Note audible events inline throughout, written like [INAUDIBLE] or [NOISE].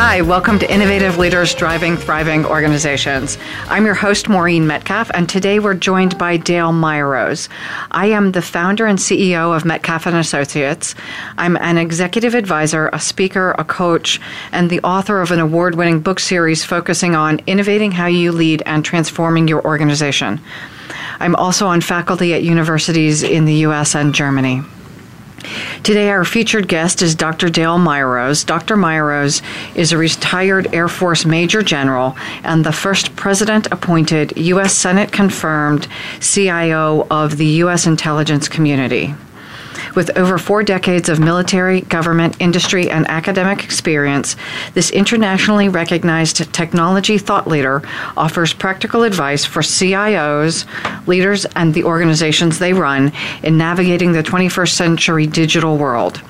Hi, welcome to Innovative Leaders Driving Thriving Organizations. I'm your host, Maureen Metcalf, and today we're joined by Dale Meyerrose. I am the founder and CEO of Metcalf and Associates. I'm an executive advisor, a speaker, a coach, and the author of an award-winning book series focusing on innovating how you lead and transforming your organization. I'm also on faculty at universities in the US and Germany. Today, our featured guest is Dr. Dale Meyerrose. Dr. Meyerrose is a retired Air Force Major General and the first president appointed U.S. Senate confirmed CIO of the U.S. intelligence community. With over four decades of military, government, industry, and academic experience, this internationally recognized technology thought leader offers practical advice for CIOs, leaders, and the organizations they run in navigating the 21st century digital world.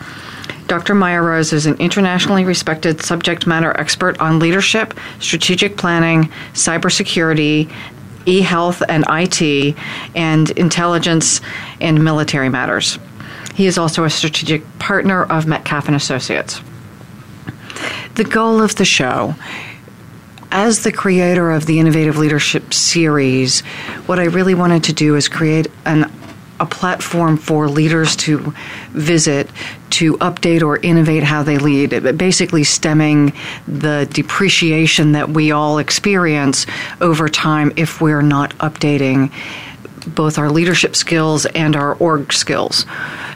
Dr. Meyerrose is an internationally respected subject matter expert on leadership, strategic planning, cybersecurity, e health and IT, and intelligence and military matters. He is also a strategic partner of Metcalf and Associates. The goal of the show as the creator of the Innovative Leadership series, what I really wanted to do is create an a platform for leaders to visit to update or innovate how they lead, basically stemming the depreciation that we all experience over time if we're not updating both our leadership skills and our org skills.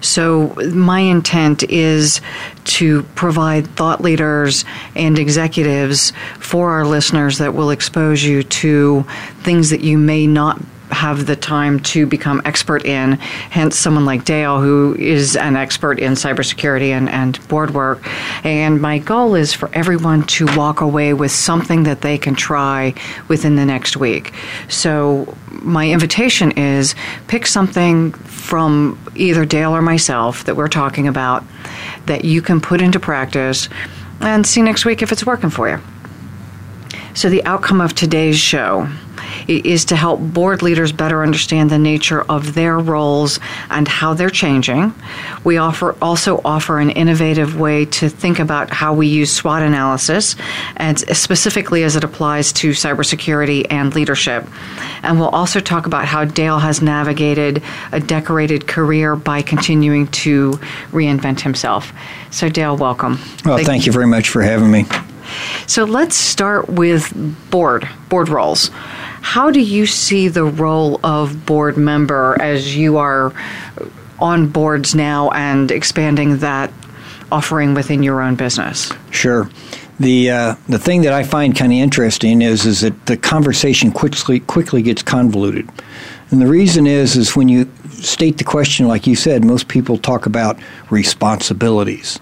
So, my intent is to provide thought leaders and executives for our listeners that will expose you to things that you may not have the time to become expert in. Hence, someone like Dale, who is an expert in cybersecurity and, and board work. And my goal is for everyone to walk away with something that they can try within the next week. So, my invitation is pick something from either Dale or myself that we're talking about that you can put into practice and see next week if it's working for you. So, the outcome of today's show is to help board leaders better understand the nature of their roles and how they're changing. We offer also offer an innovative way to think about how we use SWOT analysis, and specifically as it applies to cybersecurity and leadership. And we'll also talk about how Dale has navigated a decorated career by continuing to reinvent himself. So, Dale, welcome. Well, thank, thank you very much for having me. So let's start with board board roles. How do you see the role of board member as you are on boards now and expanding that offering within your own business? Sure. The uh, the thing that I find kind of interesting is is that the conversation quickly quickly gets convoluted, and the reason is is when you state the question like you said, most people talk about responsibilities.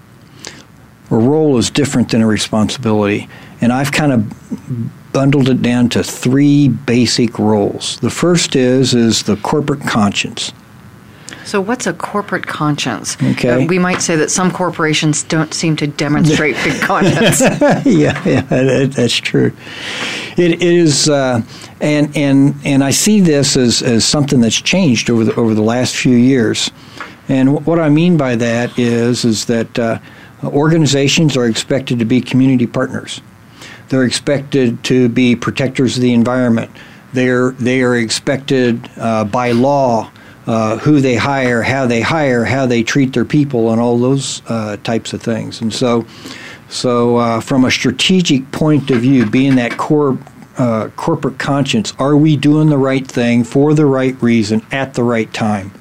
A role is different than a responsibility, and I've kind of bundled it down to three basic roles. The first is is the corporate conscience. So, what's a corporate conscience? Okay. Uh, we might say that some corporations don't seem to demonstrate big [LAUGHS] conscience. yeah, yeah, that, that's true. It is, uh, and and and I see this as, as something that's changed over the over the last few years. And what I mean by that is is that uh, organizations are expected to be community partners. They're expected to be protectors of the environment. They're, they are expected uh, by law uh, who they hire, how they hire, how they treat their people, and all those uh, types of things. And so, so uh, from a strategic point of view, being that core uh, corporate conscience, are we doing the right thing for the right reason at the right time?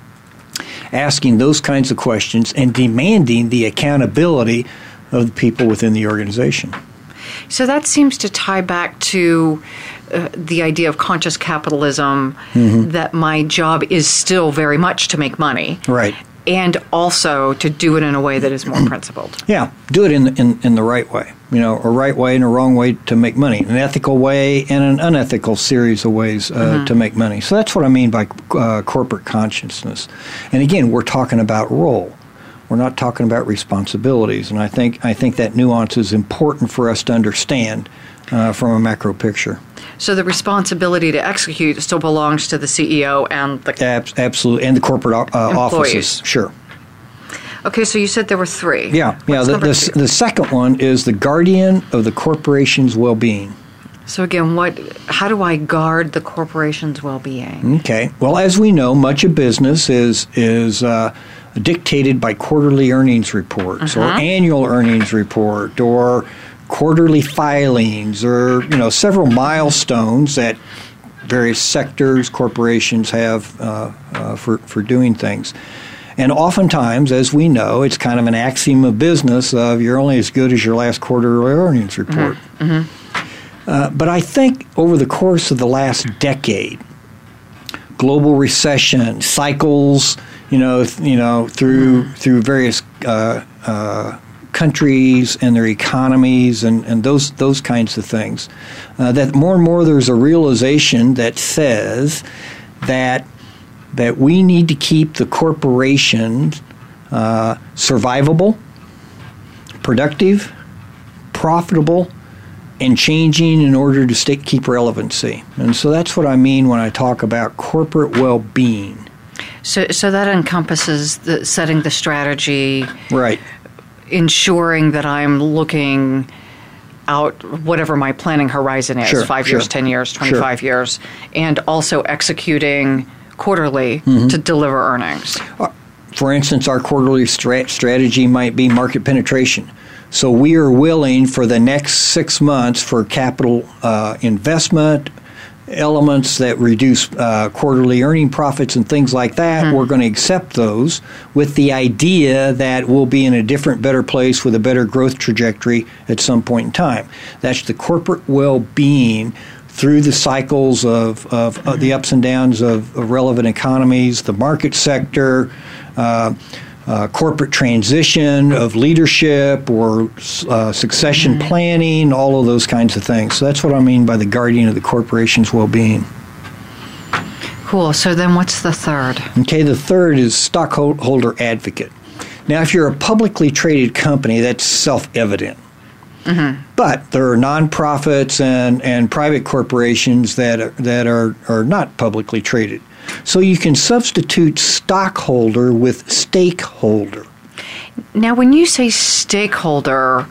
Asking those kinds of questions and demanding the accountability of the people within the organization. So that seems to tie back to uh, the idea of conscious capitalism mm-hmm. that my job is still very much to make money. Right. And also to do it in a way that is more [CLEARS THROAT] principled. Yeah, do it in, in, in the right way. You know, a right way and a wrong way to make money, an ethical way and an unethical series of ways uh, mm-hmm. to make money. So that's what I mean by uh, corporate consciousness. And again, we're talking about role. We're not talking about responsibilities, and I think I think that nuance is important for us to understand uh, from a macro picture. So the responsibility to execute still belongs to the CEO and the Ab- absolutely and the corporate uh, offices. Sure. Okay, so you said there were three. Yeah, What's yeah. The, the, the, second one is the guardian of the corporation's well-being. So again, what? How do I guard the corporation's well-being? Okay. Well, as we know, much of business is is uh, dictated by quarterly earnings reports uh-huh. or annual earnings report or quarterly filings or you know several milestones that various sectors corporations have uh, uh, for for doing things. And oftentimes, as we know, it's kind of an axiom of business of you're only as good as your last quarterly earnings report. Mm-hmm. Mm-hmm. Uh, but I think over the course of the last decade, global recession, cycles, you know, th- you know, through mm-hmm. through various uh, uh, countries and their economies and, and those those kinds of things. Uh, that more and more there's a realization that says that that we need to keep the corporation uh, survivable, productive, profitable, and changing in order to stay, keep relevancy. And so that's what I mean when I talk about corporate well-being. So, so that encompasses the, setting the strategy, right? Ensuring that I'm looking out whatever my planning horizon is sure, five sure. years, 10 years, 25 sure. years and also executing quarterly mm-hmm. to deliver earnings. Uh, for instance, our quarterly strat- strategy might be market penetration. So we are willing for the next six months for capital uh, investment, elements that reduce uh, quarterly earning profits and things like that, hmm. we're going to accept those with the idea that we'll be in a different, better place with a better growth trajectory at some point in time. That's the corporate well being through the cycles of, of, of, the ups and downs of, of relevant economies, the market sector. Uh, uh, corporate transition of leadership or uh, succession mm-hmm. planning, all of those kinds of things. So that's what I mean by the guardian of the corporation's well being. Cool. So then what's the third? Okay, the third is stockholder advocate. Now, if you're a publicly traded company, that's self evident. Mm-hmm. But there are nonprofits and, and private corporations that are, that are, are not publicly traded. So you can substitute stockholder with stakeholder. Now, when you say stakeholder,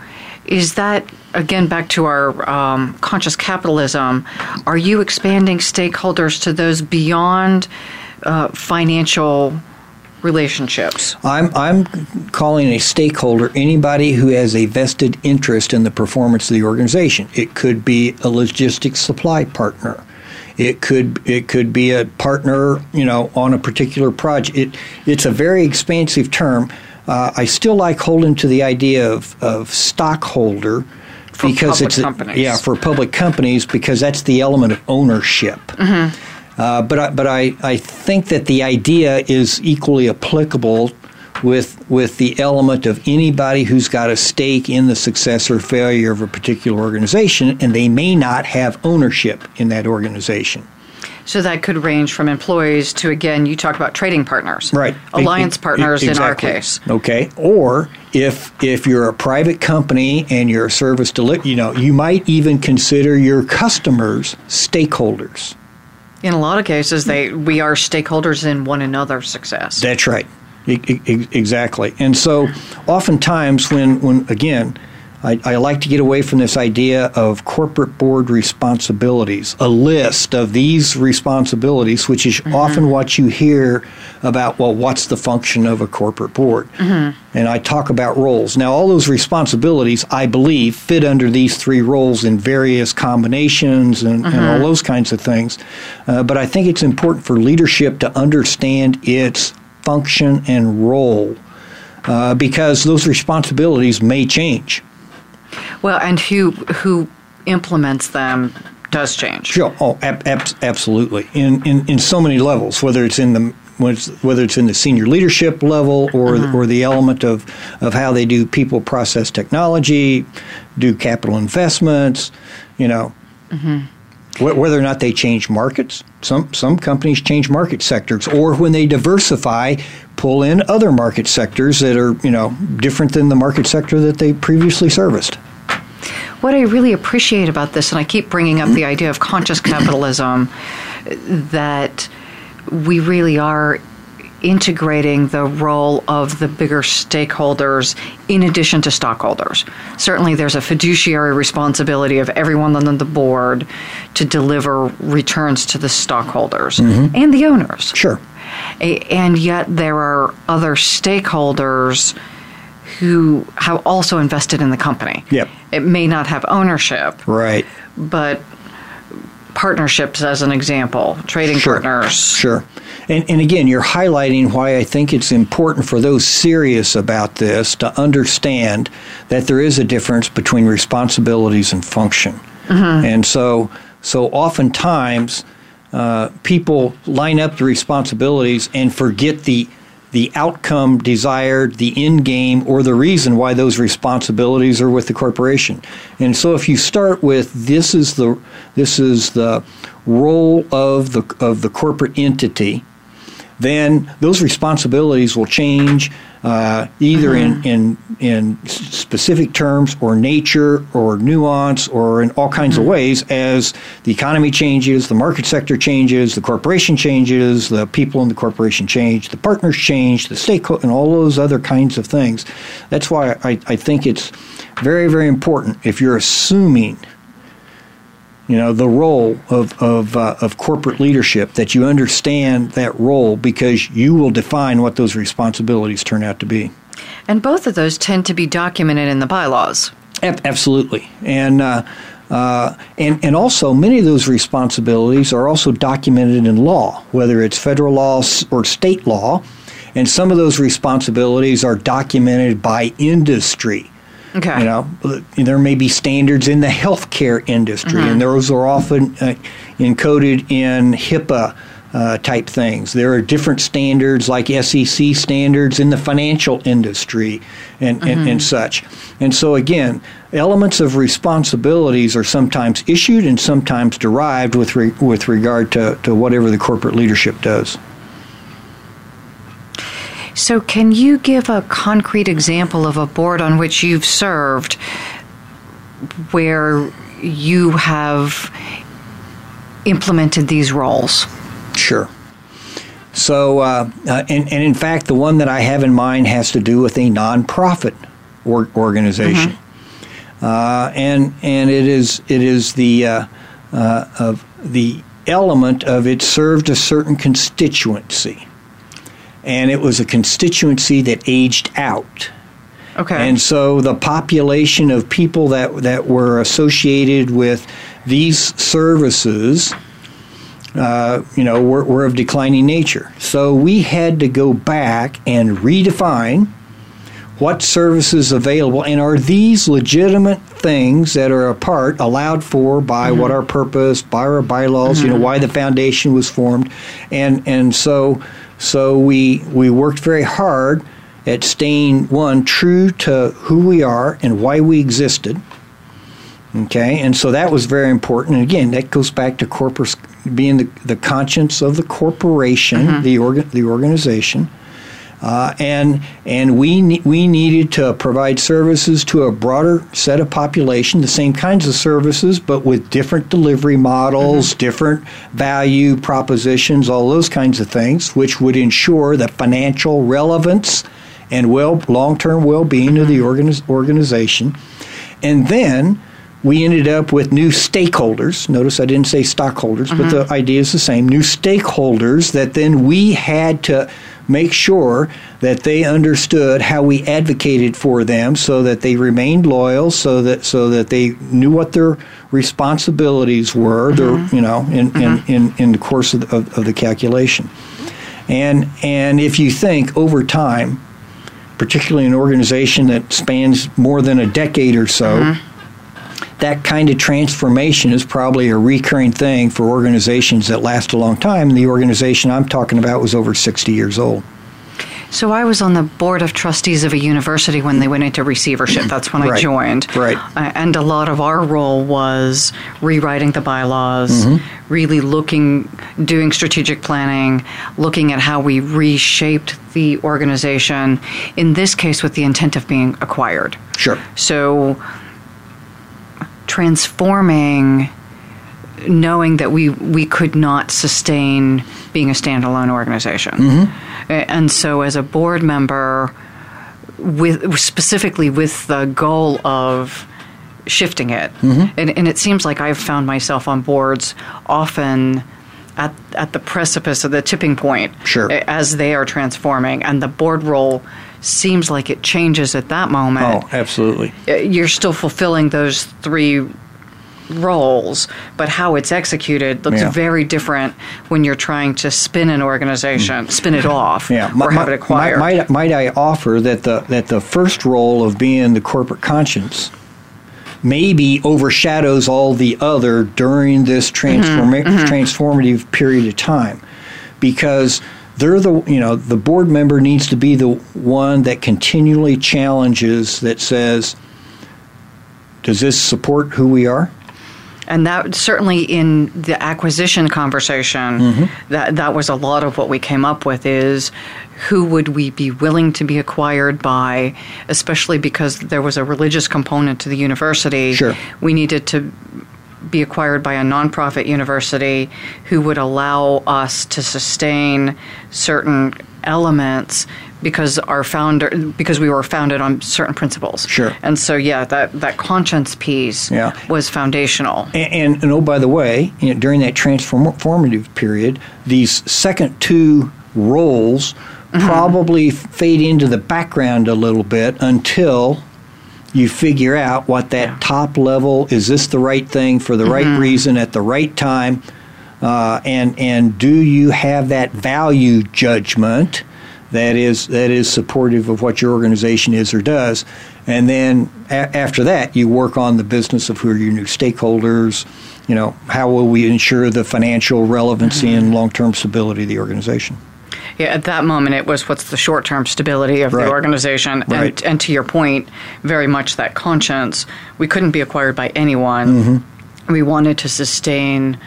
is that again back to our um, conscious capitalism? Are you expanding stakeholders to those beyond uh, financial relationships? I'm, I'm calling a stakeholder anybody who has a vested interest in the performance of the organization. It could be a logistics supply partner. It could it could be a partner, you know, on a particular project. It it's a very expansive term. Uh, I still like holding to the idea of, of stockholder for because it's companies. yeah for public companies because that's the element of ownership. Mm-hmm. Uh, but I, but I, I think that the idea is equally applicable with with the element of anybody who's got a stake in the success or failure of a particular organization, and they may not have ownership in that organization. So that could range from employees to again, you talk about trading partners, right? Alliance it, it, partners exactly. in our case. Okay, or if if you're a private company and you're a service delivery, you know, you might even consider your customers stakeholders. In a lot of cases, they we are stakeholders in one another's success. That's right. Exactly. And so oftentimes when, when again, I, I, like to get away from this idea of corporate board responsibilities, a list of these responsibilities, which is mm-hmm. often what you hear about well, what's the function of a corporate board, mm-hmm. and I talk about roles. Now, all those responsibilities, I believe, fit under these three roles in various combinations and, mm-hmm. and all those kinds of things. Uh, but I think it's important for leadership to understand its function and role uh, because those responsibilities may change. Well, and who who implements them does change. Sure. Oh, ab- ab- absolutely. In, in in so many levels, whether it's in the whether it's in the senior leadership level or mm-hmm. or the element of of how they do people process technology, do capital investments, you know. Mm-hmm. Whether or not they change markets, some some companies change market sectors, or when they diversify, pull in other market sectors that are you know different than the market sector that they previously serviced. What I really appreciate about this, and I keep bringing up the idea of conscious capitalism, that we really are integrating the role of the bigger stakeholders in addition to stockholders. Certainly, there's a fiduciary responsibility of everyone on the board to deliver returns to the stockholders mm-hmm. and the owners. Sure. And yet, there are other stakeholders who have also invested in the company. Yep. It may not have ownership. Right. But partnerships as an example, trading sure. partners. Sure. And, and again, you're highlighting why I think it's important for those serious about this to understand that there is a difference between responsibilities and function. Mm-hmm. And so, so oftentimes, uh, people line up the responsibilities and forget the the outcome desired, the end game, or the reason why those responsibilities are with the corporation. And so, if you start with this is the this is the role of the of the corporate entity, then those responsibilities will change uh, either mm-hmm. in, in in specific terms or nature or nuance or in all kinds mm-hmm. of ways as the economy changes, the market sector changes, the corporation changes, the people in the corporation change, the partners change, the stakeholder, and all those other kinds of things. That's why I, I think it's very very important if you're assuming you know the role of of, uh, of corporate leadership that you understand that role because you will define what those responsibilities turn out to be. And both of those tend to be documented in the bylaws. Absolutely. And uh, uh, and and also many of those responsibilities are also documented in law whether it's federal law or state law. And some of those responsibilities are documented by industry Okay. You know, there may be standards in the healthcare industry, mm-hmm. and those are often uh, encoded in HIPAA. Uh, type things. There are different standards like SEC standards in the financial industry and, mm-hmm. and, and, such. And so, again, elements of responsibilities are sometimes issued and sometimes derived with, re- with regard to, to whatever the corporate leadership does. So, can you give a concrete example of a board on which you've served where you have implemented these roles? Sure. So, uh, uh, and, and in fact, the one that I have in mind has to do with a nonprofit or- organization, mm-hmm. uh, and and it is it is the uh, uh, of the element of it served a certain constituency and it was a constituency that aged out. Okay. And so the population of people that that were associated with these services, uh, you know, were, were of declining nature. So we had to go back and redefine what services available and are these legitimate things that are a part allowed for by mm-hmm. what our purpose by our bylaws mm-hmm. you know mm-hmm. why the foundation was formed and and so so we we worked very hard at staying one true to who we are and why we existed. Okay, and so that was very important. And again, that goes back to corporate being the, the conscience of the corporation, mm-hmm. the organ, the organization. Uh, and and we ne- we needed to provide services to a broader set of population, the same kinds of services, but with different delivery models, mm-hmm. different value propositions, all those kinds of things, which would ensure the financial relevance and well long term well being mm-hmm. of the mm-hmm. organiz- organization. And then we ended up with new stakeholders. Notice I didn't say stockholders, mm-hmm. but the idea is the same. New stakeholders that then we had to make sure that they understood how we advocated for them so that they remained loyal so that so that they knew what their responsibilities were mm-hmm. their, you know in, mm-hmm. in, in, in the course of the, of, of the calculation and and if you think over time particularly an organization that spans more than a decade or so mm-hmm that kind of transformation is probably a recurring thing for organizations that last a long time. The organization I'm talking about was over 60 years old. So I was on the board of trustees of a university when they went into receivership. [CLEARS THROAT] That's when right. I joined. Right. Uh, and a lot of our role was rewriting the bylaws, mm-hmm. really looking, doing strategic planning, looking at how we reshaped the organization. In this case, with the intent of being acquired. Sure. So transforming knowing that we we could not sustain being a standalone organization. Mm-hmm. And so as a board member with specifically with the goal of shifting it. Mm-hmm. And, and it seems like I've found myself on boards often at, at the precipice of the tipping point sure. as they are transforming and the board role seems like it changes at that moment. Oh, absolutely. Uh, you're still fulfilling those three roles, but how it's executed looks yeah. very different when you're trying to spin an organization, mm. spin it off, yeah. or have it acquired. Might, might I offer that the that the first role of being the corporate conscience maybe overshadows all the other during this transforma- mm-hmm. mm-hmm. transformative period of time because they're the you know the board member needs to be the one that continually challenges that says does this support who we are and that certainly in the acquisition conversation mm-hmm. that that was a lot of what we came up with is who would we be willing to be acquired by especially because there was a religious component to the university sure. we needed to be acquired by a nonprofit university who would allow us to sustain certain elements because our founder because we were founded on certain principles. Sure. And so yeah, that that conscience piece yeah. was foundational. And, and, and oh, by the way, you know, during that transformative period, these second two roles mm-hmm. probably fade into the background a little bit until you figure out what that yeah. top level is this the right thing for the mm-hmm. right reason at the right time uh, and and do you have that value judgment that is that is supportive of what your organization is or does and then a- after that you work on the business of who are your new stakeholders you know how will we ensure the financial relevancy mm-hmm. and long-term stability of the organization yeah, at that moment, it was what's the short term stability of right. the organization. Right. And, and to your point, very much that conscience. We couldn't be acquired by anyone. Mm-hmm. We wanted to sustain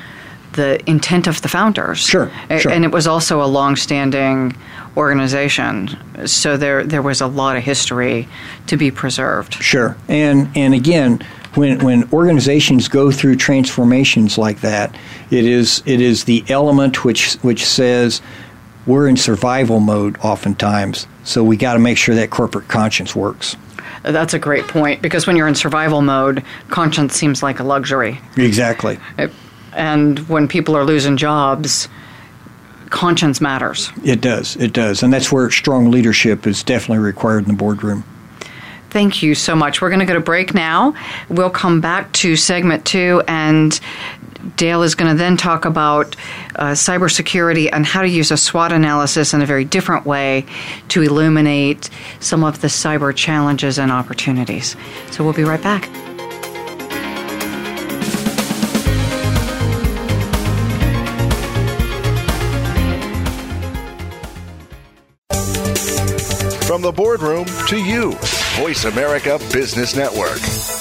the intent of the founders. Sure, sure. And it was also a long standing organization. So there, there was a lot of history to be preserved. Sure. And, and again, when, when organizations go through transformations like that, it is, it is the element which, which says, we're in survival mode oftentimes, so we got to make sure that corporate conscience works. That's a great point because when you're in survival mode, conscience seems like a luxury. Exactly. It, and when people are losing jobs, conscience matters. It does. It does. And that's where strong leadership is definitely required in the boardroom. Thank you so much. We're going to go to break now. We'll come back to segment two and Dale is going to then talk about uh, cybersecurity and how to use a SWOT analysis in a very different way to illuminate some of the cyber challenges and opportunities. So we'll be right back. From the boardroom to you, Voice America Business Network.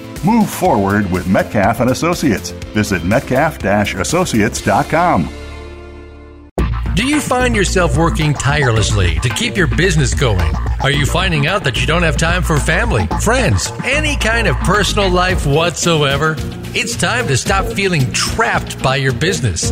Move forward with Metcalf and Associates. Visit metcalf-associates.com. Do you find yourself working tirelessly to keep your business going? Are you finding out that you don't have time for family, friends, any kind of personal life whatsoever? It's time to stop feeling trapped by your business.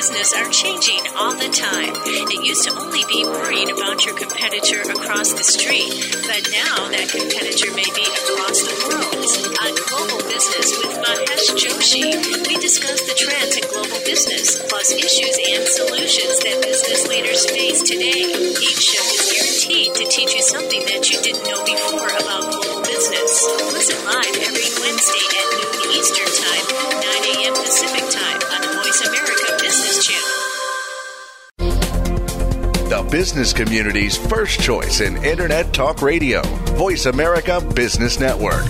business are changing all the time. It used to only be worrying about your competitor across the street, but now that competitor may be across the world. On Global Business with Mahesh Joshi, we discuss the trends in global business, plus issues and solutions that business leaders face today. Each show is guaranteed to teach you something that you didn't business community's first choice in Internet Talk Radio. Voice America Business Network.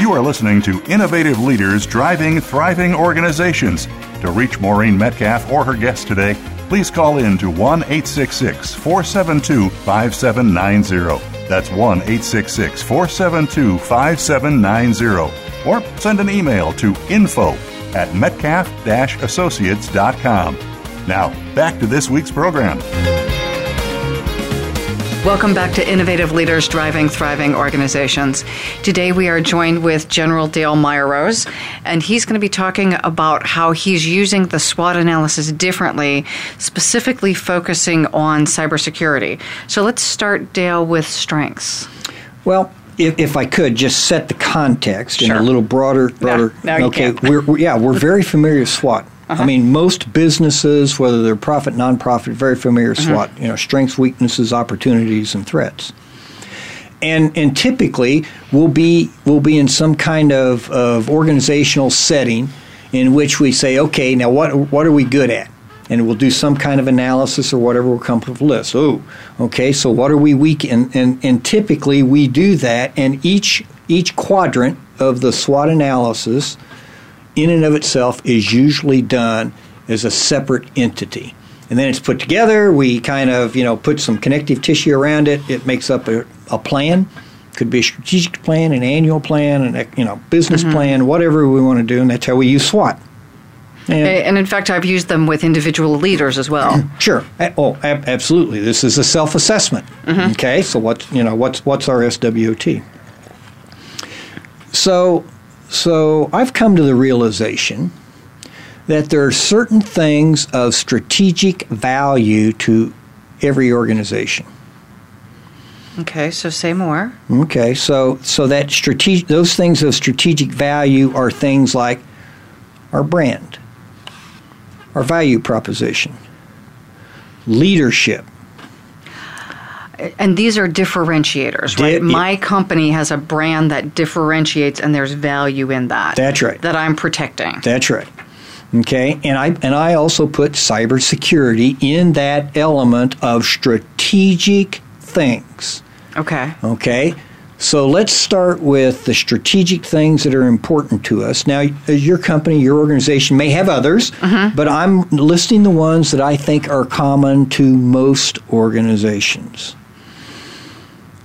You are listening to Innovative Leaders Driving Thriving Organizations. To reach Maureen Metcalf or her guest today, please call in to 1 866 472 5790. That's 1 866 472 5790. Or send an email to info at metcalf associates.com. Now, back to this week's program. Welcome back to Innovative Leaders Driving Thriving Organizations. Today we are joined with General Dale Meyerrose, and he's going to be talking about how he's using the SWOT analysis differently, specifically focusing on cybersecurity. So let's start, Dale, with strengths. Well, if, if I could just set the context Sure. in a little broader, broader. no, you okay, we're, we're- yeah, we're very familiar with SWOT. Uh-huh. I mean, most businesses, whether they're profit, nonprofit, very familiar with Uh-huh. SWOT. You know, strengths, weaknesses, opportunities, and threats. And and typically, we'll be we'll be in some kind of, of organizational setting in which we say, okay, now what what are we good at? And we'll do some kind of analysis or whatever will come up with a list. Oh, okay, so what are we weak in? And, and typically we do that, and each each quadrant of the SWOT analysis, in and of itself, is usually done as a separate entity. And then it's put together. We kind of, you know, put some connective tissue around it. It makes up a, a plan. Could be a strategic plan, an annual plan, and you know business mm-hmm. plan, whatever we want to do, and that's how we use SWOT. And- And in fact, I've used them with individual leaders as well. [CLEARS THROAT] Sure. Oh, ab- absolutely. This is a self-assessment. Mm-hmm. Okay. So what's you know what's what's our SWOT? So, so I've come to the realization that there are certain things of strategic value to every organization. Okay, so say more. Okay, so so that strategic those things of strategic value are things like our brand, our value proposition, leadership, And these are differentiators, right? My company has a brand that differentiates, and there's value in that. That's right. That I'm protecting. That's right. Okay, and I and I also put cybersecurity in that element of strategic things. Okay. Okay, so let's start with the strategic things that are important to us. Now, as your company, your organization may have others, mm-hmm. but I'm listing the ones that I think are common to most organizations.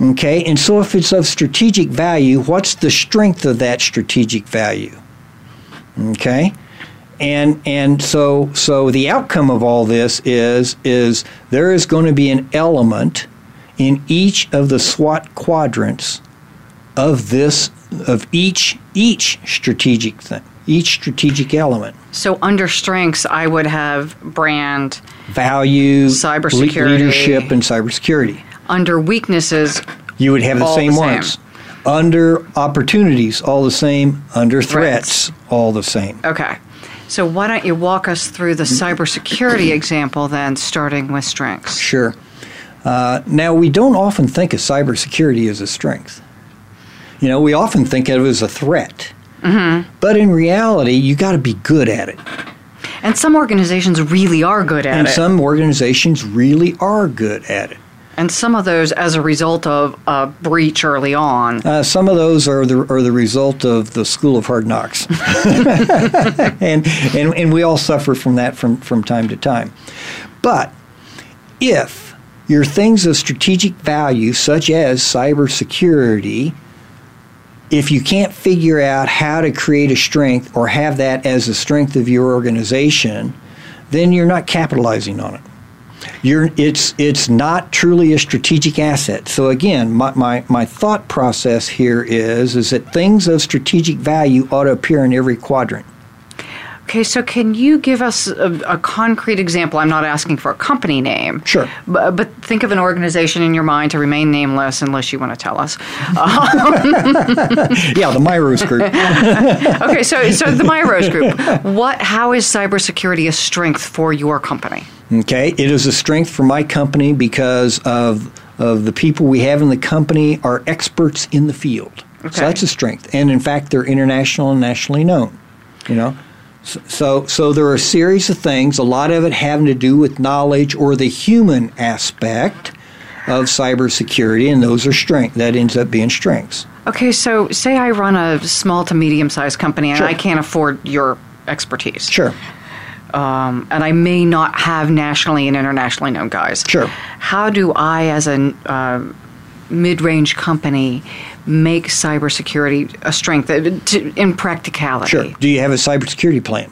Okay, and so if it's of strategic value, what's the strength of that strategic value? Okay, and and so so the outcome of all this is is there is going to be an element in each of the SWOT quadrants of this of each each strategic thing each strategic element. So under strengths, I would have brand. Value, Cybersecurity. le- leadership, and cybersecurity. Under weaknesses, You would have the same the same. ones. Under opportunities, all the same. Under Threats. threats, all the same. okay. So why don't you walk us through the cybersecurity [CLEARS THROAT] example then, starting with strengths? Sure. Uh, now, we don't often think of cybersecurity as a strength. You know, we often think of it as a threat. Mm-hmm. But in reality, you got to be good at it. And some organizations really are good at and it. And some organizations really are good at it. And some of those as a result of a breach early on. Uh, some of those are the are the result of the school of hard knocks, [LAUGHS] and, and and we all suffer from that from from time to time. But if your things of strategic value, such as cybersecurity, if you can't figure out how to create a strength or have that as a strength of your organization, then you're not capitalizing on it. You're, it's, it's not truly a strategic asset. So again, my, my, my thought process here is, is that things of strategic value ought to appear in every quadrant. Okay, so can you give us a, a concrete example? I'm not asking for a company name. Sure. But, but think of an organization in your mind to remain nameless unless you want to tell us. [LAUGHS] Yeah, the Meyerrose group. [LAUGHS] okay, so so the Meyerrose Group. What? How is cybersecurity a strength for your company? Okay, it is a strength for my company because of of the people we have in the company are experts in the field. Okay. So that's a strength, and in fact, they're international and nationally known. You know, so, so so there are a series of things. A lot of it having to do with knowledge or the human aspect of cybersecurity, and those are strength. That ends up being strengths. Okay, so say I run a small to medium sized company and Sure. I can't afford your expertise. Sure. Um, and I may not have nationally and internationally known guys. Sure. How do I, as a uh, mid range company, make cybersecurity a strength uh, to, in practicality? Sure. Do you have a cybersecurity plan?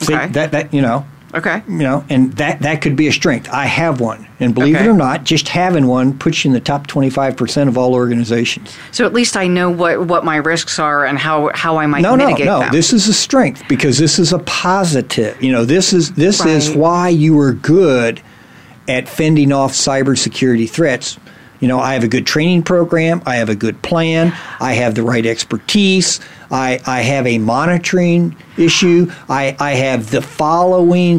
See, Okay. that that you know. Okay. you know, and that that could be a strength. I have one, and believe Okay. it or not, just having one puts you in the top twenty five percent of all organizations. So at least I know what, what my risks are and how, how I might No, no, mitigate no. them. This is a strength because this is a positive. You know, this is this is why you are good at fending off cybersecurity threats. You know, I have a good training program. I have a good plan. I have the right expertise. I, I have a monitoring issue. I, I have the following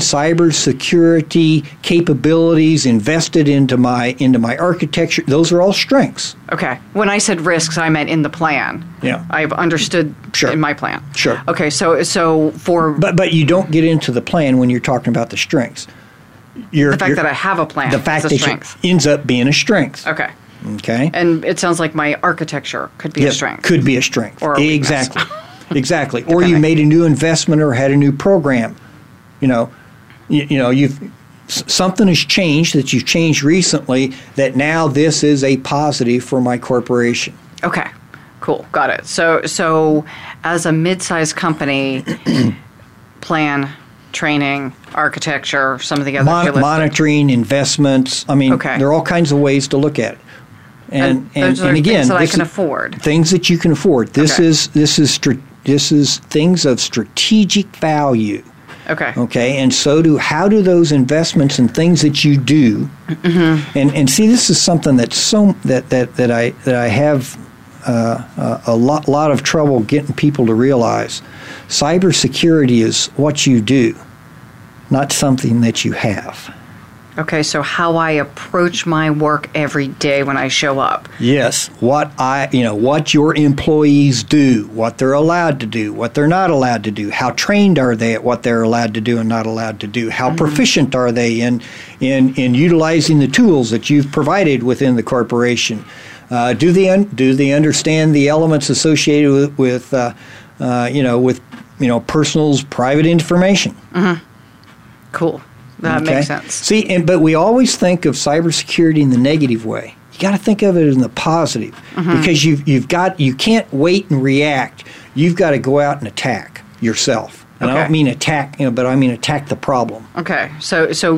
cybersecurity capabilities invested into my into my architecture. Those are all strengths. Okay. When I said risks, I meant in the plan. Yeah. I've understood Sure. in my plan. Sure. Okay. So so for But but you don't get into the plan when you're talking about the strengths. You're, the fact you're- that I have a plan, the fact is a that strength. it ends up being a strength. Okay. Okay, And it sounds like my architecture could be Yeah, a strength. could be a strength. Or a exactly, [LAUGHS] exactly. Or you made a new investment or had a new program. You know, you, you know you've something has changed that you've changed recently that now this is a positive for my corporation. Okay. Cool. Got it. So so as a mid-sized company, [CLEARS THROAT] plan, training, architecture, some of the other Mon- if you listed. monitoring investments. I mean, Okay. there are all kinds of ways to look at it. And And and, those are and again, things that I can afford. Things that you can afford. This Okay. is this is str- this is things of strategic value. Okay. Okay, and so do how do those investments and things that you do, Mm-hmm. and and see this is something that's so that that that I that I have uh, uh, a lot lot of trouble getting people to realize. Cybersecurity is what you do, not something that you have. Okay. So how I approach my work every day when I show up. Yes, what I you know what your employees do, what they're allowed to do, what they're not allowed to do, how trained are they at what they're allowed to do and not allowed to do, how proficient are they in in in utilizing the tools that you've provided within the corporation. Uh, do they un- do they understand the elements associated with, with uh, uh, you know with you know personal's private information? Cool. That Okay? makes sense. See, and, but we always think of cybersecurity in the negative way. You got to think of it in the positive Mm-hmm. because you've you've got you can't wait and react. You've got to go out and attack yourself. And I don't mean attack, you know, but I mean attack the problem. Okay. So so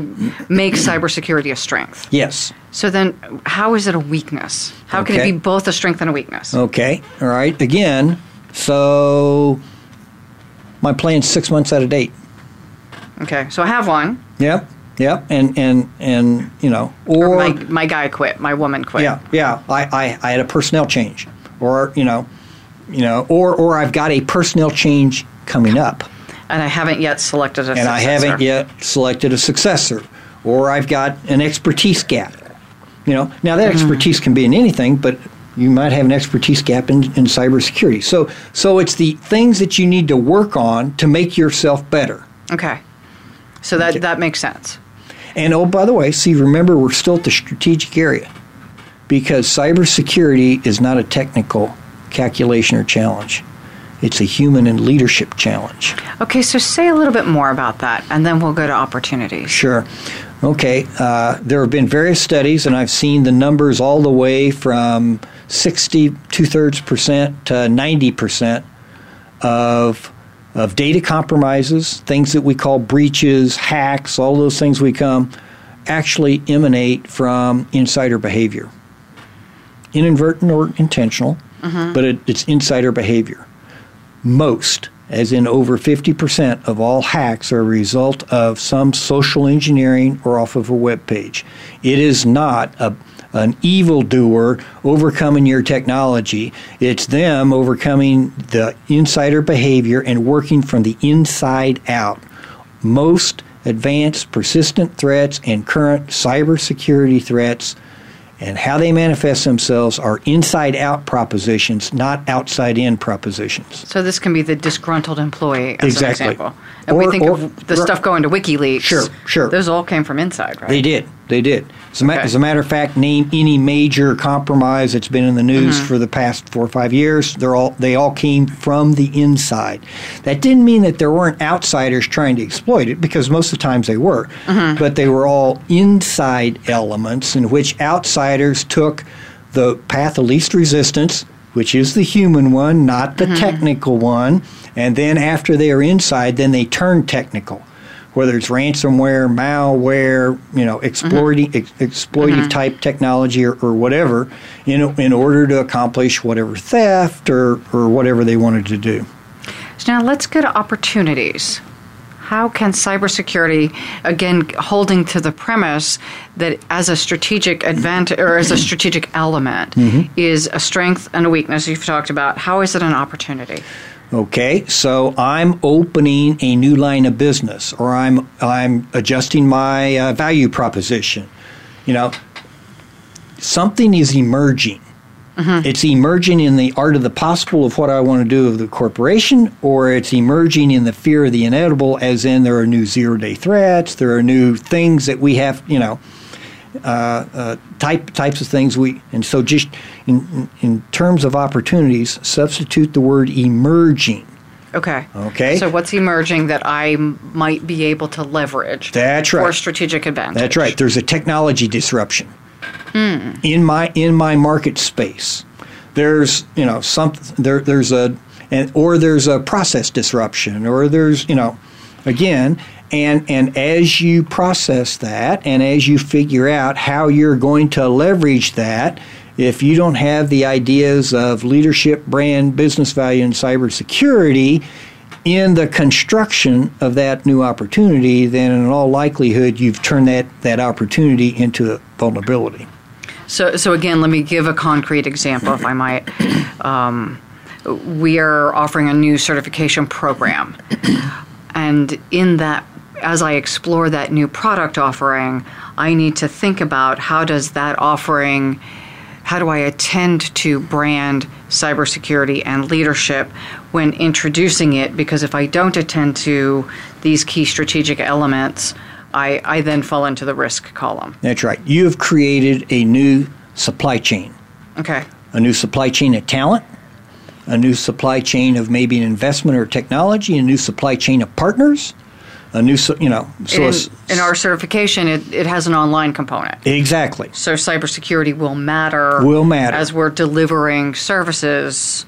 make cybersecurity a strength. Yes. So then, how is it a weakness? How can it be both a strength and a weakness? Okay. All right. Again, so. my plan's six months out of date. Okay, so I have one. Yep, yep, and and and you know, Or or, my, my guy quit, my woman quit. yeah, yeah, I, I I had a personnel change, or you know, you know, or or I've got a personnel change coming up. And I haven't yet selected a and I successor. haven't yet selected a successor, or I've got an expertise gap. You know, now that mm-hmm. expertise can be in anything, but you might have an expertise gap in, in cybersecurity. So, so it's the things that you need to work on to make yourself better. Okay. So that, that makes sense. And oh, by the way, see, remember we're still at the strategic area because cybersecurity is not a technical calculation or challenge. It's a human and leadership challenge. Okay, so say a little bit more about that, and then we'll go to opportunities. Sure. Okay. Uh, there have been various studies, and I've seen the numbers all the way from 60, two thirds percent to 90 percent of of data compromises, things that we call breaches, hacks, all those things we come, actually emanate from insider behavior. Inadvertent or intentional, mm-hmm. but it, it's insider behavior. Most, as in over 50% of all hacks, are a result of some social engineering or off of a web page. It is not a, an evildoer overcoming your technology. It's them overcoming the insider behavior and working from the inside out. Most advanced persistent threats and current cybersecurity threats and how they manifest themselves are inside out propositions, not outside in propositions. So this can be the disgruntled employee, as Exactly. an example. And we think or- of the stuff going to WikiLeaks. Sure, sure. Those all came from inside, right? They did. They did. As a, ma- as a matter of fact, name any major compromise that's been in the news Mm-hmm. for the past four or five years. They're all they all came from the inside. That didn't mean that there weren't outsiders trying to exploit it, because most of the times they were. Mm-hmm. But they were all inside elements in which outsiders took the path of least resistance, which is the human one, not Mm-hmm. the technical one. And then after they are inside, then they turn technical whether it's ransomware, malware, you know, exploiting ex- exploitive type technology or, or whatever, in in order to accomplish whatever theft or or whatever they wanted to do. So now let's go to opportunities. How can cybersecurity, again, holding to the premise that as a strategic advantage or as a strategic element Mm-hmm. is a strength and a weakness you've talked about, how is it an opportunity? Okay, so I'm opening a new line of business, or I'm I'm adjusting my uh, value proposition. You know, something is emerging. It's emerging in the art of the possible of what I want to do of the corporation, or it's emerging in the fear of the inevitable, as in there are new zero day threats, there are new things that we have, you know, uh, uh, type types of things we and so just in, in terms of opportunities, substitute the word emerging. Okay. Okay. So what's emerging that I m- might be able to leverage? That's For right. strategic advantage. That's right. There's a technology disruption Hmm. in my in my market space. There's you know some there there's a and or there's a process disruption or there's you know again and and as you process that and as you figure out how you're going to leverage that if you don't have the ideas of leadership brand business value and cybersecurity in the construction of that new opportunity, then in all likelihood you've turned that, that opportunity into a vulnerability. So, so again, let me give a concrete example, if I might. Um, we are offering a new certification program, and in that, as I explore that new product offering, I need to think about how does that offering, how do I attend to brand cybersecurity and leadership when introducing it? Because if I don't attend to these key strategic elements, I, I then fall into the risk column. That's right. You have created a new supply chain, Okay. a new supply chain of talent, a new supply chain of maybe an investment or technology, a new supply chain of partners, a new, you know, so in, in our certification, it, it has an online component. exactly. So cybersecurity will matter. Will matter. as we're delivering services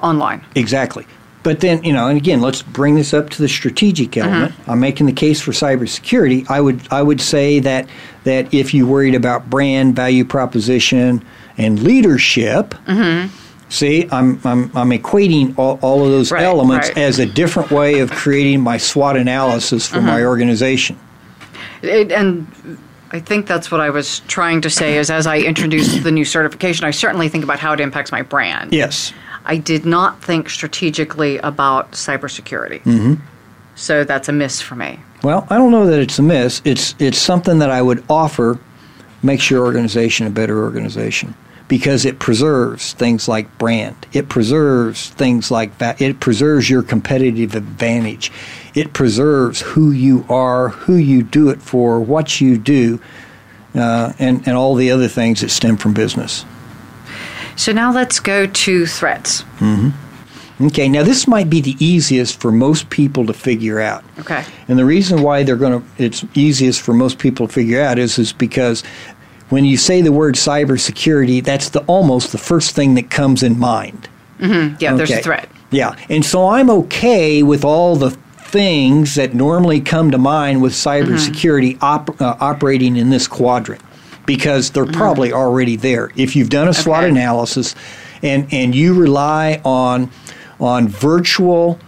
online. Exactly. But then, you know, and again, let's bring this up to the strategic mm-hmm. element. I'm making the case for cybersecurity. I would I would say that that if you worried about brand, value proposition, and leadership, mm-hmm. See, I'm, I'm, I'm equating all, all of those Right, elements right. as a different way of creating my SWOT analysis for my Mm-hmm. organization. It, and I think that's what I was trying to say is as I introduced the new certification, I certainly think about how it impacts my brand. Yes. I did not think strategically about cybersecurity. Mm-hmm. So that's a miss for me. Well, I don't know that it's a miss. It's it's something that I would offer makes your organization a better organization because it preserves things like brand. It preserves things like that. It preserves your competitive advantage. It preserves who you are, who you do it for, what you do, uh, and and all the other things that stem from business. So now let's go to threats. Okay, now this might be the easiest for most people to figure out. Okay. And the reason why they're going to it's easiest for most people to figure out is is because when you say the word cybersecurity, that's the almost the first thing that comes in mind. Mm-hmm. Yeah, there's a threat. Yeah, and so I'm okay with all the things that normally come to mind with mm-hmm. cybersecurity op- uh, operating in this quadrant because they're mm-hmm. probably already there. If you've done a SWOT Okay. analysis and and you rely on on virtual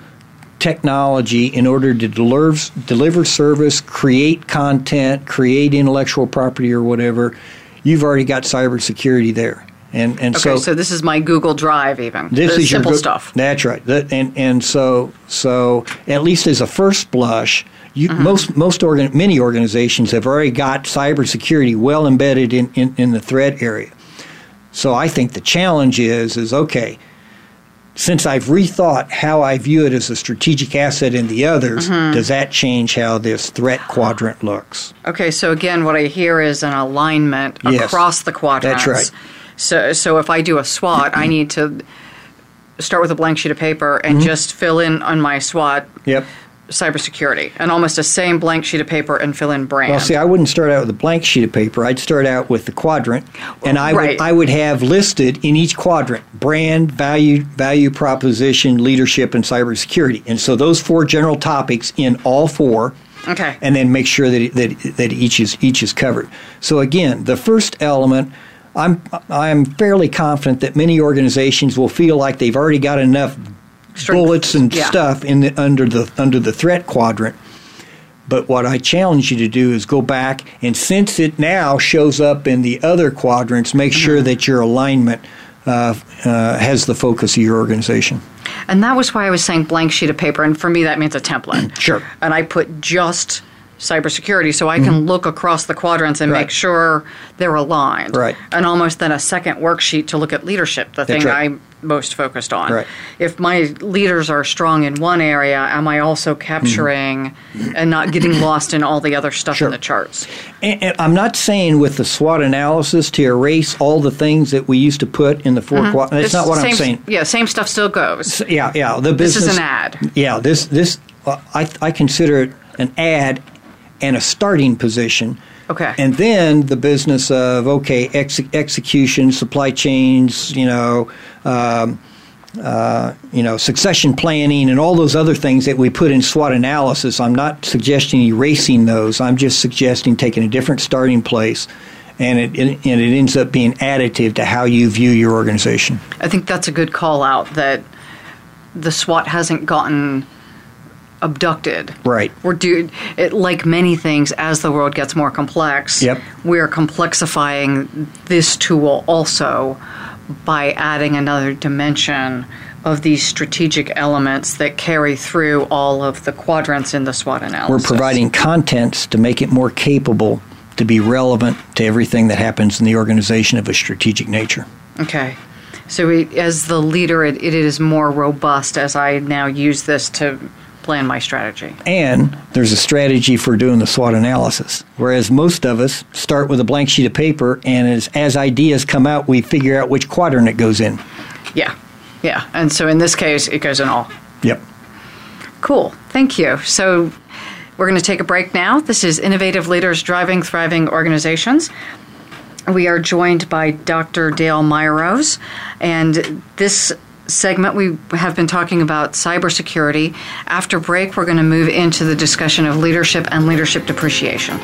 technology in order to deliver deliver service, create content, create intellectual property or whatever, you've already got cybersecurity there. And and Okay, so, so this is my Google Drive even. this the is simple your stuff. That's right. That, and and so so at least as a first blush, you, Mm-hmm. most most organ, many organizations have already got cybersecurity well embedded in, in, in the threat area. So I think the challenge is is okay. Since I've rethought how I view it as a strategic asset in the others, Mm-hmm. does that change how this threat quadrant looks? Okay, so again, what I hear is an alignment Yes, across the quadrants. that's right. So, so if I do a SWOT, I need to start with a blank sheet of paper and Mm-hmm. just fill in on my SWOT Yep. Cybersecurity, and almost the same blank sheet of paper and fill in brand. Well, see, I wouldn't start out with a blank sheet of paper. I'd start out with the quadrant, and I Right. would I would have listed in each quadrant brand, value, value proposition, leadership, and cybersecurity. And so those four general topics in all four. Okay. And then make sure that that that each is each is covered. So again, the first element. I'm I'm fairly confident that many organizations will feel like they've already got enough Strength- bullets and yeah. stuff in the under the under the threat quadrant. But what I challenge you to do is go back and since it now shows up in the other quadrants, make Mm-hmm. sure that your alignment uh, uh, has the focus of your organization. And that was why I was saying blank sheet of paper, and for me that means a template. Sure. And I put just cybersecurity so I can look across the quadrants and Mm-hmm. Right. make sure they're aligned. Right. And almost then a second worksheet to look at leadership, the thing right. I'm most focused on. Right. If my leaders are strong in one area, am I also capturing and not getting lost in all the other stuff Mm-hmm. Sure. in the charts? And, and I'm not saying with the SWOT analysis to erase all the things that we used to put in the 4 quadrants. That's This not what I'm Mm-hmm. saying. Yeah, same stuff still goes. Yeah, yeah. The This is an ad. Yeah, this this uh, I I consider it an ad and a starting position. Okay. And then the business of okay ex- execution, supply chains, you know. Um, uh, you know, succession planning and all those other things that we put in SWOT analysis. I'm not suggesting erasing those. I'm just suggesting taking a different starting place, and it, it and it ends up being additive to how you view your organization. I think that's a good call out that the SWOT hasn't gotten abducted. Right. We're do it like many things as the world gets more complex. Yep. We're complexifying this tool also by adding another dimension of these strategic elements that carry through all of the quadrants in the SWOT analysis. We're providing contents to make it more capable to be relevant to everything that happens in the organization of a strategic nature. Okay. So it, as the leader, it, it is more robust as I now use this to plan my strategy. And there's a strategy for doing the SWOT analysis. Whereas most of us start with a blank sheet of paper, and as, as ideas come out, we figure out which quadrant it goes in. Yeah. Yeah. And so in this case, it goes in all. Yep. Cool. Thank you. So we're going to take a break now. This is Innovative Leaders Driving Thriving Organizations. We are joined by Dr. Dale Meyerrose, and this segment, we have been talking about cybersecurity. After break, we're going to move into the discussion of leadership and leadership depreciation.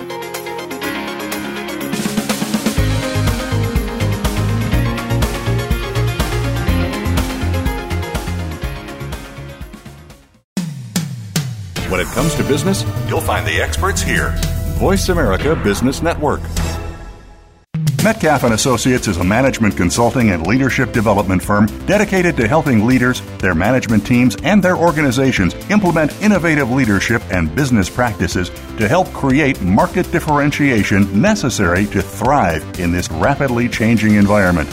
When it comes to business, you'll find the experts here. Voice America Business Network. Metcalf and Associates is a management consulting and leadership development firm dedicated to helping leaders, their management teams, and their organizations implement innovative leadership and business practices to help create market differentiation necessary to thrive in this rapidly changing environment.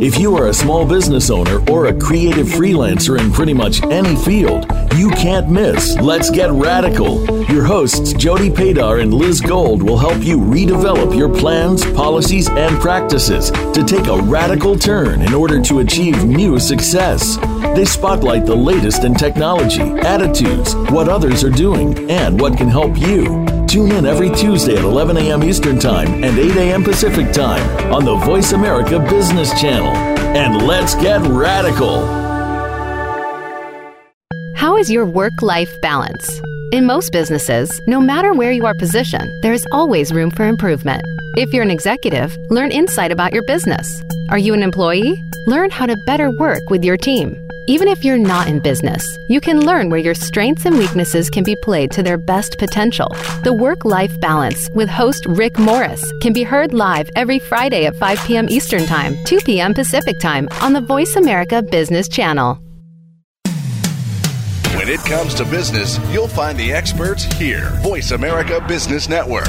If you are a small business owner or a creative freelancer in pretty much any field, you can't miss Let's Get Radical. Your hosts, Jody Padar and Liz Gold, will help you redevelop your plans, policies, and practices to take a radical turn in order to achieve new success. They spotlight the latest in technology, attitudes, what others are doing, and what can help you. Tune in every Tuesday at 11 a.m. Eastern Time and 8 a.m. Pacific Time on the Voice America Business Channel. And let's get radical. How is your work life balance? In most businesses, no matter where you are positioned, there is always room for improvement. If you're an executive, learn insight about your business. Are you an employee? Learn how to better work with your team. Even if you're not in business, you can learn where your strengths and weaknesses can be played to their best potential. The Work Life Balance with host Rick Morris can be heard live every Friday at 5 p.m. Eastern Time, 2 p.m. Pacific Time on the Voice America Business Channel. When it comes to business, you'll find the experts here. Voice America Business Network.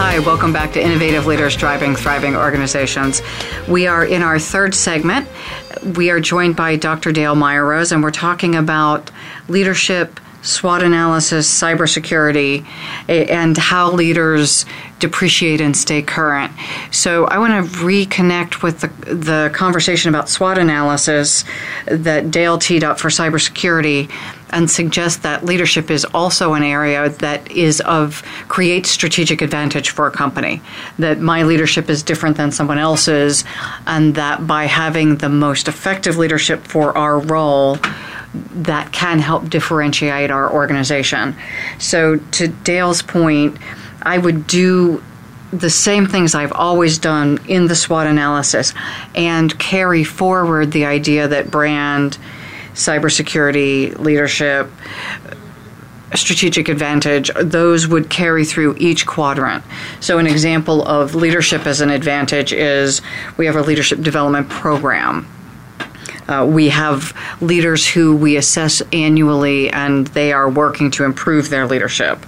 Hi, welcome back to Innovative Leaders Driving Thriving Organizations. We are in our third segment. We are joined by Dr. Dale Meyerrose, and we're talking about leadership, SWOT analysis, cybersecurity, and how leaders depreciate and stay current. So I want to reconnect with the, the conversation about SWOT analysis that Dale teed up for cybersecurity and suggest that leadership is also an area that is of creates strategic advantage for a company. That my leadership is different than someone else's and that by having the most effective leadership for our role that can help differentiate our organization. So to Dale's point I would do the same things I've always done in the SWOT analysis and carry forward the idea that brand cybersecurity, leadership, strategic advantage, those would carry through each quadrant. So, an example of leadership as an advantage is we have a leadership development program. Uh, we have leaders who we assess annually and they are working to improve their leadership.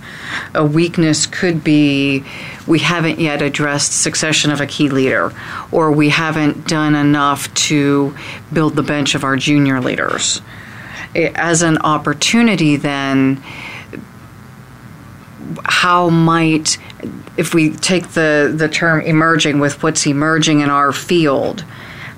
A weakness could be we haven't yet addressed succession of a key leader, or we haven't done enough to build the bench of our junior leaders. As an opportunity, then, how might, if we take the, the term emerging with what's emerging in our field,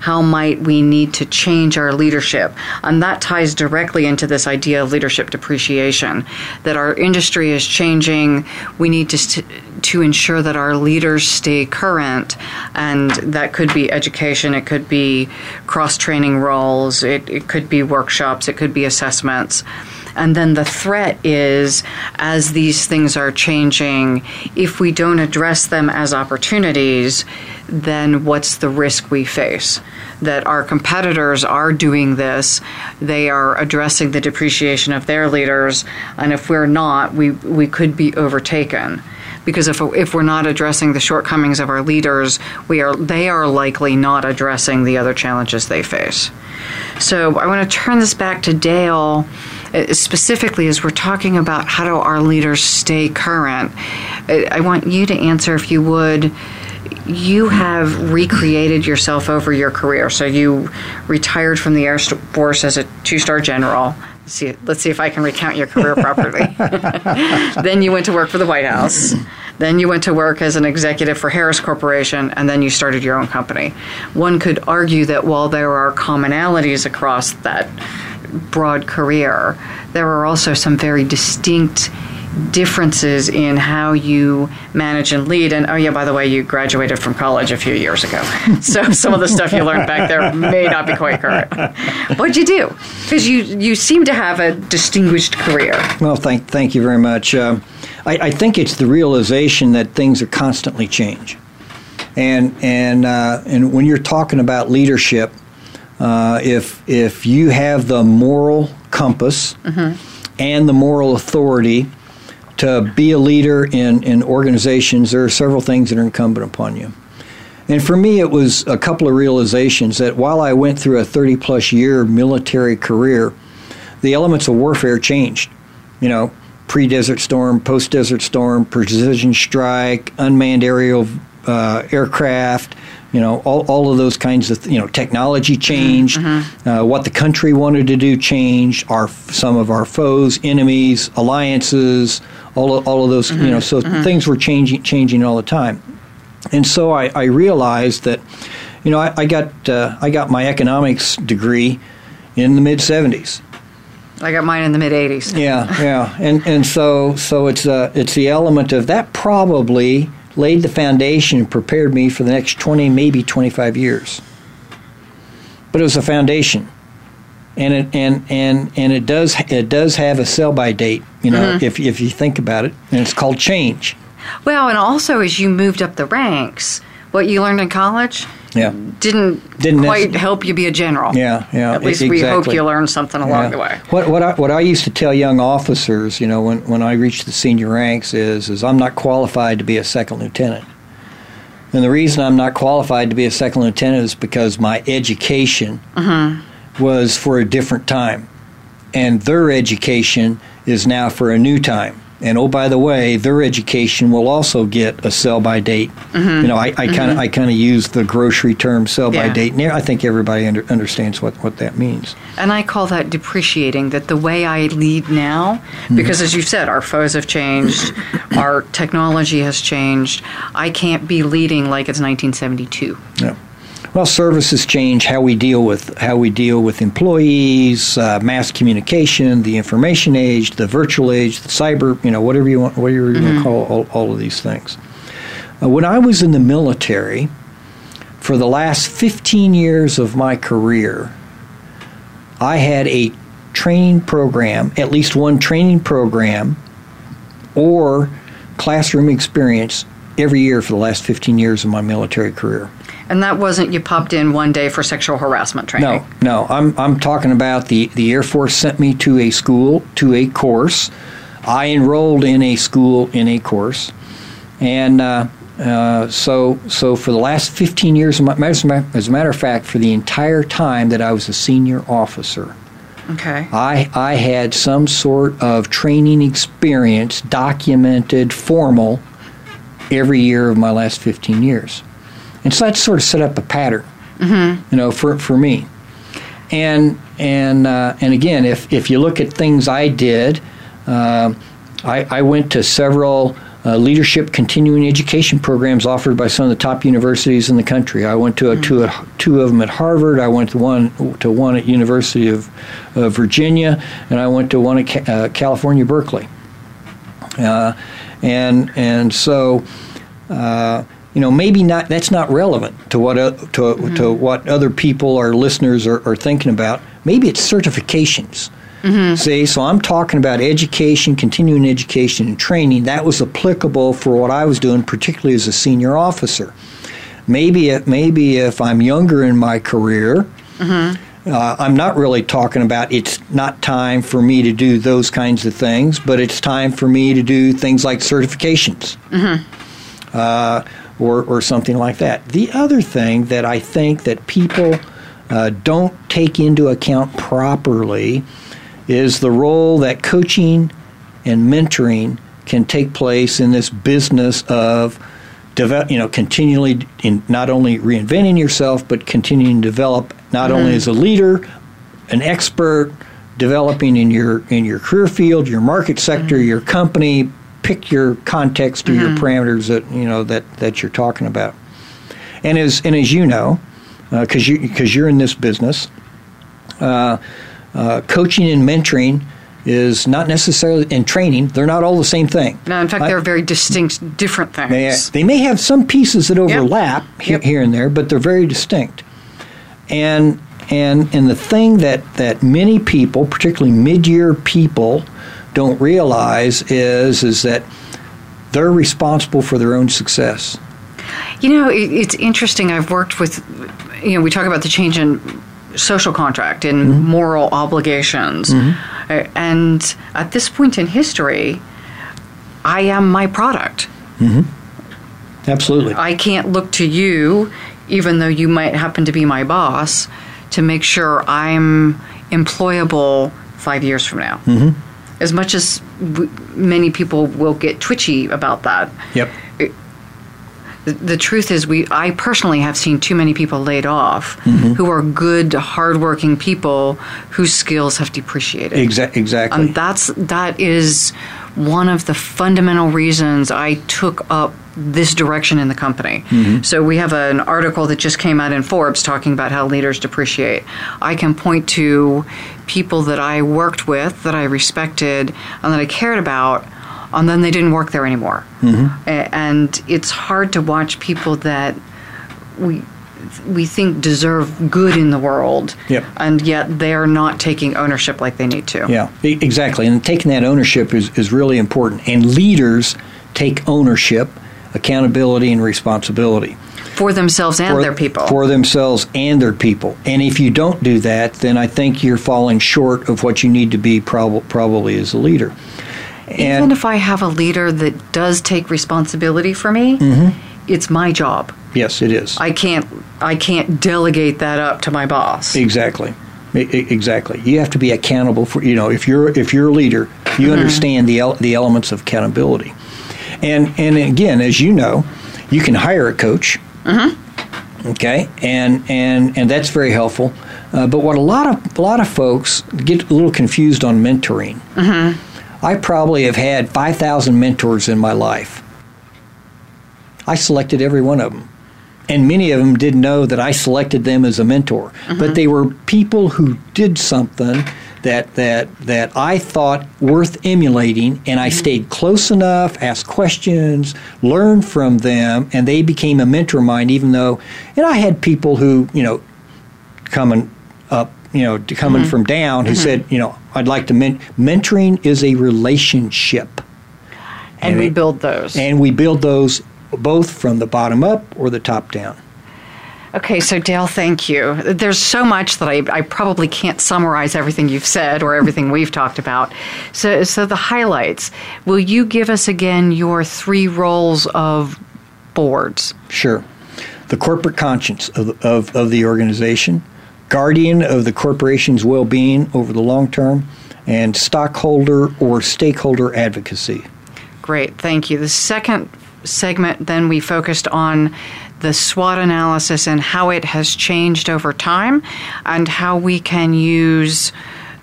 how might we need to change our leadership? And that ties directly into this idea of leadership depreciation that our industry is changing. We need to, st- to ensure that our leaders stay current, and that could be education, it could be cross training roles, it, it could be workshops, it could be assessments And then the threat is as these things are changing, if we don't address them as opportunities, then what's the risk we face? That our competitors are doing this, they are addressing the depreciation of their leaders, and if we're not, we, we could be overtaken because if, if we're not addressing the shortcomings of our leaders, we are they are likely not addressing the other challenges they face. So I want to turn this back to Dale specifically as we're talking about how do our leaders stay current. Uh, I want you to answer if you would you have recreated yourself over your career. So you retired from the Air Force as a two-star general. Let's see, let's see if I can recount your career properly. [LAUGHS] then you went to work for the White House. Then you went to work as an executive for Harris Corporation, and then you started your own company. One could argue that while there are commonalities across that broad career, there are also some very distinct differences in how you manage and lead. And oh, yeah, by the way, you graduated from college a few years ago. [LAUGHS] so some of the stuff you learned back there may not be quite current. What'd you do? Because you, you seem to have a distinguished career. Well, thank, thank you very much. Uh, I, I, think it's the realization that things are constantly change. And, and, uh, and when you're talking about leadership, uh, if, if you have the moral compass mm-hmm. and the moral authority to be a leader in, in organizations, there are several things that are incumbent upon you. And for me, it was a couple of realizations that while I went through a 30 plus year military career, the elements of warfare changed. You know, pre Desert Storm, post Desert Storm, precision strike, unmanned aerial uh, aircraft, you know, all, all of those kinds of, you know, technology changed. Mm-hmm. Uh, what the country wanted to do changed. Our some of our foes, enemies, alliances, all of, all of those, mm-hmm. you know, so mm-hmm. things were changing changing all the time. And so I, I realized that, you know, I, I got uh, I got my economics degree in the mid '70s. I got mine in the mid '80s. Yeah, yeah, and and so so it's uh, it's the element of that probably laid the foundation and prepared me for the next 20, maybe 25 years. But it was a foundation. And it and and and it does it does have a sell by date, you know, mm-hmm. if if you think about it, and it's called change. Well, and also as you moved up the ranks, what you learned in college, yeah. didn't, didn't quite help you be a general. Yeah, yeah. At least exactly. we hope you learned something along yeah. the way. What what I, what I used to tell young officers, you know, when, when I reached the senior ranks is is I'm not qualified to be a second lieutenant. And the reason I'm not qualified to be a second lieutenant is because my education mm-hmm. was for a different time. And their education is now for a new time. And oh, by the way, their education will also get a sell by date. Mm-hmm. You know, I kind of mm-hmm. I kind of use the grocery term sell yeah. by date, and I think everybody under, understands what, what that means. And I call that depreciating. That the way I lead now, mm-hmm. because as you said, our foes have changed, [COUGHS] our technology has changed. I can't be leading like it's 1972. Yeah. Well, services change how we deal with how we deal with employees, uh, mass communication, the information age, the virtual age, the cyber, you know, whatever you want, whatever you mm-hmm. want to call all, all of these things. Uh, when I was in the military, for the last 15 years of my career, I had a training program, at least one training program, or classroom experience every year for the last 15 years of my military career. And that wasn't you popped in one day for sexual harassment training. No, no. I'm I'm talking about the the Air Force sent me to a school to a course. I enrolled in a school in a course, and uh, uh, so so for the last 15 years, as a matter of fact, for the entire time that I was a senior officer. Okay. I, I had some sort of training experience, documented, formal, every year of my last 15 years. And so that sort of set up a pattern, mm-hmm. you know, for, for me. And and uh, and again, if if you look at things I did, uh, I, I went to several uh, leadership continuing education programs offered by some of the top universities in the country. I went to a, two, a, two of them at Harvard. I went to one to one at University of, of Virginia, and I went to one at uh, California Berkeley. Uh, and and so uh, you know, maybe not. That's not relevant to what uh, to mm-hmm. to what other people or listeners are, are, thinking about. Maybe it's certifications. See, so I'm talking about education, continuing education, and training. That was applicable for what I was doing, particularly as a senior officer. Maybe, maybe if I'm younger in my career, uh, I'm not really talking about it's not time for me to do those kinds of things, but it's time for me to do things like certifications uh, or, or something like that. The other thing that I think that people uh, don't take into account properly is the role that coaching and mentoring can take place in this business of develop, you know, continually in not only reinventing yourself, but continuing to develop not only as a leader, an expert, developing in your in your career field, your market sector, your company. Pick your context or your parameters that you know that that you're talking about. And as and as you know, because you because you're in this business, uh, uh, coaching and mentoring is not necessarily in training. They're not all the same thing. No, in fact, they're very distinct, different things. they, they may have some pieces that overlap he- Yep. here and there, but they're very distinct. And and and the thing that that many people, particularly mid-year people, don't realize is is that they're responsible for their own success. You know, it's interesting. I've worked with, you know, we talk about the change in social contract and Mm-hmm. moral obligations. Uh, And at this point in history, I am my product. Absolutely. I can't look to you, even though you might happen to be my boss, to make sure I'm employable five years from now. Mm-hmm. As much as w- many people will get twitchy about that, Yep. the, the truth is, we I personally have seen too many people laid off who are good, hardworking people whose skills have depreciated. Exa- exactly. And that's that is one of the fundamental reasons I took up this direction in the company. Mm-hmm. So we have an article that just came out in Forbes talking about how leaders depreciate. I can point to people that I worked with that I respected and that I cared about and then they didn't work there anymore. Mm-hmm. A- And it's hard to watch people that we we think deserve good in the world, Yep. and yet they're not taking ownership like they need to. Yeah, exactly. And taking that ownership is, is really important. And leaders take ownership, accountability, and responsibility for themselves and for, their people. For themselves and their people. And if you don't do that, then I think you're falling short of what you need to be prob- probably as a leader. Even if I have a leader that does take responsibility for me, Mm-hmm. It's my job. yes, it is. I can't I can't delegate that up to my boss. Exactly. Exactly. You have to be accountable for you know if you're if you're a leader, you mm-hmm. understand the el- the elements of accountability. And and again, as you know, you can hire a coach. Mm-hmm. Okay, and and and that's very helpful. Uh, but what a lot of a lot of folks get a little confused on mentoring. Mm-hmm. I probably have had five thousand mentors in my life. I selected every one of them and many of them didn't know that I selected them as a mentor. But mm-hmm. they were people who did something that that that I thought worth emulating, and I mm-hmm. stayed close enough, asked questions, learned from them, and they became a mentor of mine. Even though, and I had people who you know coming up, you know, coming mm-hmm. from down, who said, you know, I'd like to men- mentoring is a relationship and we it- build those. and we build those both from the bottom up or the top down. Okay, so Dale, thank you. There's so much that I, I probably can't summarize everything you've said or everything we've talked about. So, so the highlights. Will you give us again your three roles of boards? Sure. The corporate conscience of, of, of the organization, guardian of the corporation's well being over the long term, and stockholder or stakeholder advocacy. Great, thank you. The second segment, then we focused on the SWOT analysis and how it has changed over time and how we can use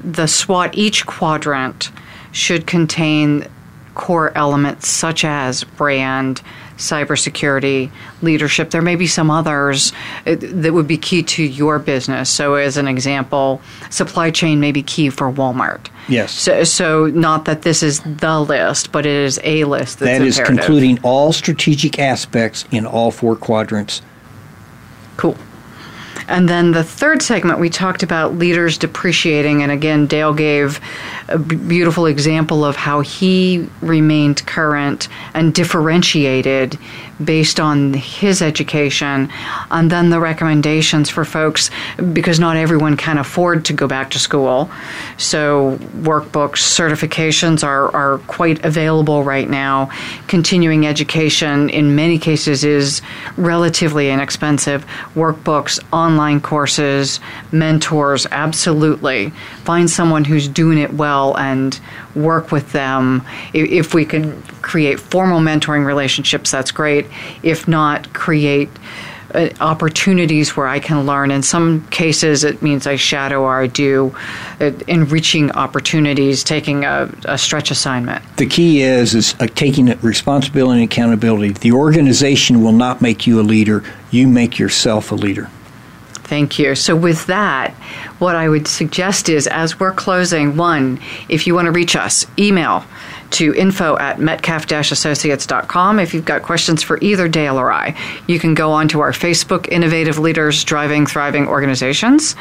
the SWOT. Each quadrant should contain core elements such as brand, cybersecurity, leadership. There may be some others uh, that would be key to your business. So, as an example, supply chain may be key for Walmart. Yes. So, so not that this is the list, but it is a list that's That is concluding all strategic aspects in all four quadrants. Cool. And then the third segment, we talked about leaders depreciating. And again, Dale gave a beautiful example of how he remained current and differentiated based on his education. And then the recommendations for folks, because not everyone can afford to go back to school. So workbooks, certifications are, are quite available right now. Continuing education, in many cases, is relatively inexpensive. Workbooks, online courses, mentors, absolutely. Find someone who's doing it well and work with them. If we can create formal mentoring relationships, that's great. If not, create uh, opportunities where I can learn. In some cases, it means I shadow or I do uh, enriching opportunities, taking a, a, stretch assignment. The key is is uh, taking responsibility and accountability. The organization will not make you a leader. You make yourself a leader. Thank you. So, with that, what I would suggest is as we're closing, one, if you want to reach us, email to info at metcalf associates.com. If you've got questions for either Dale or I, you can go on to our Facebook, Innovative Leaders Driving Thriving Organizations,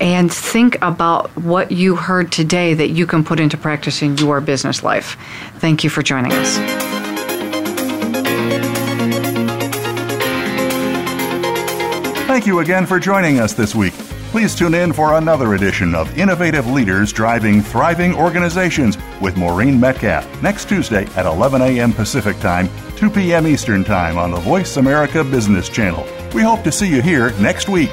and think about what you heard today that you can put into practice in your business life. Thank you for joining us. You again for joining us this week. Please tune in for another edition of Innovative Leaders Driving Thriving Organizations with Maureen Metcalf next Tuesday at 11 a.m. Pacific Time, 2 p.m. Eastern Time on the Voice America Business Channel. We hope to see you here next week.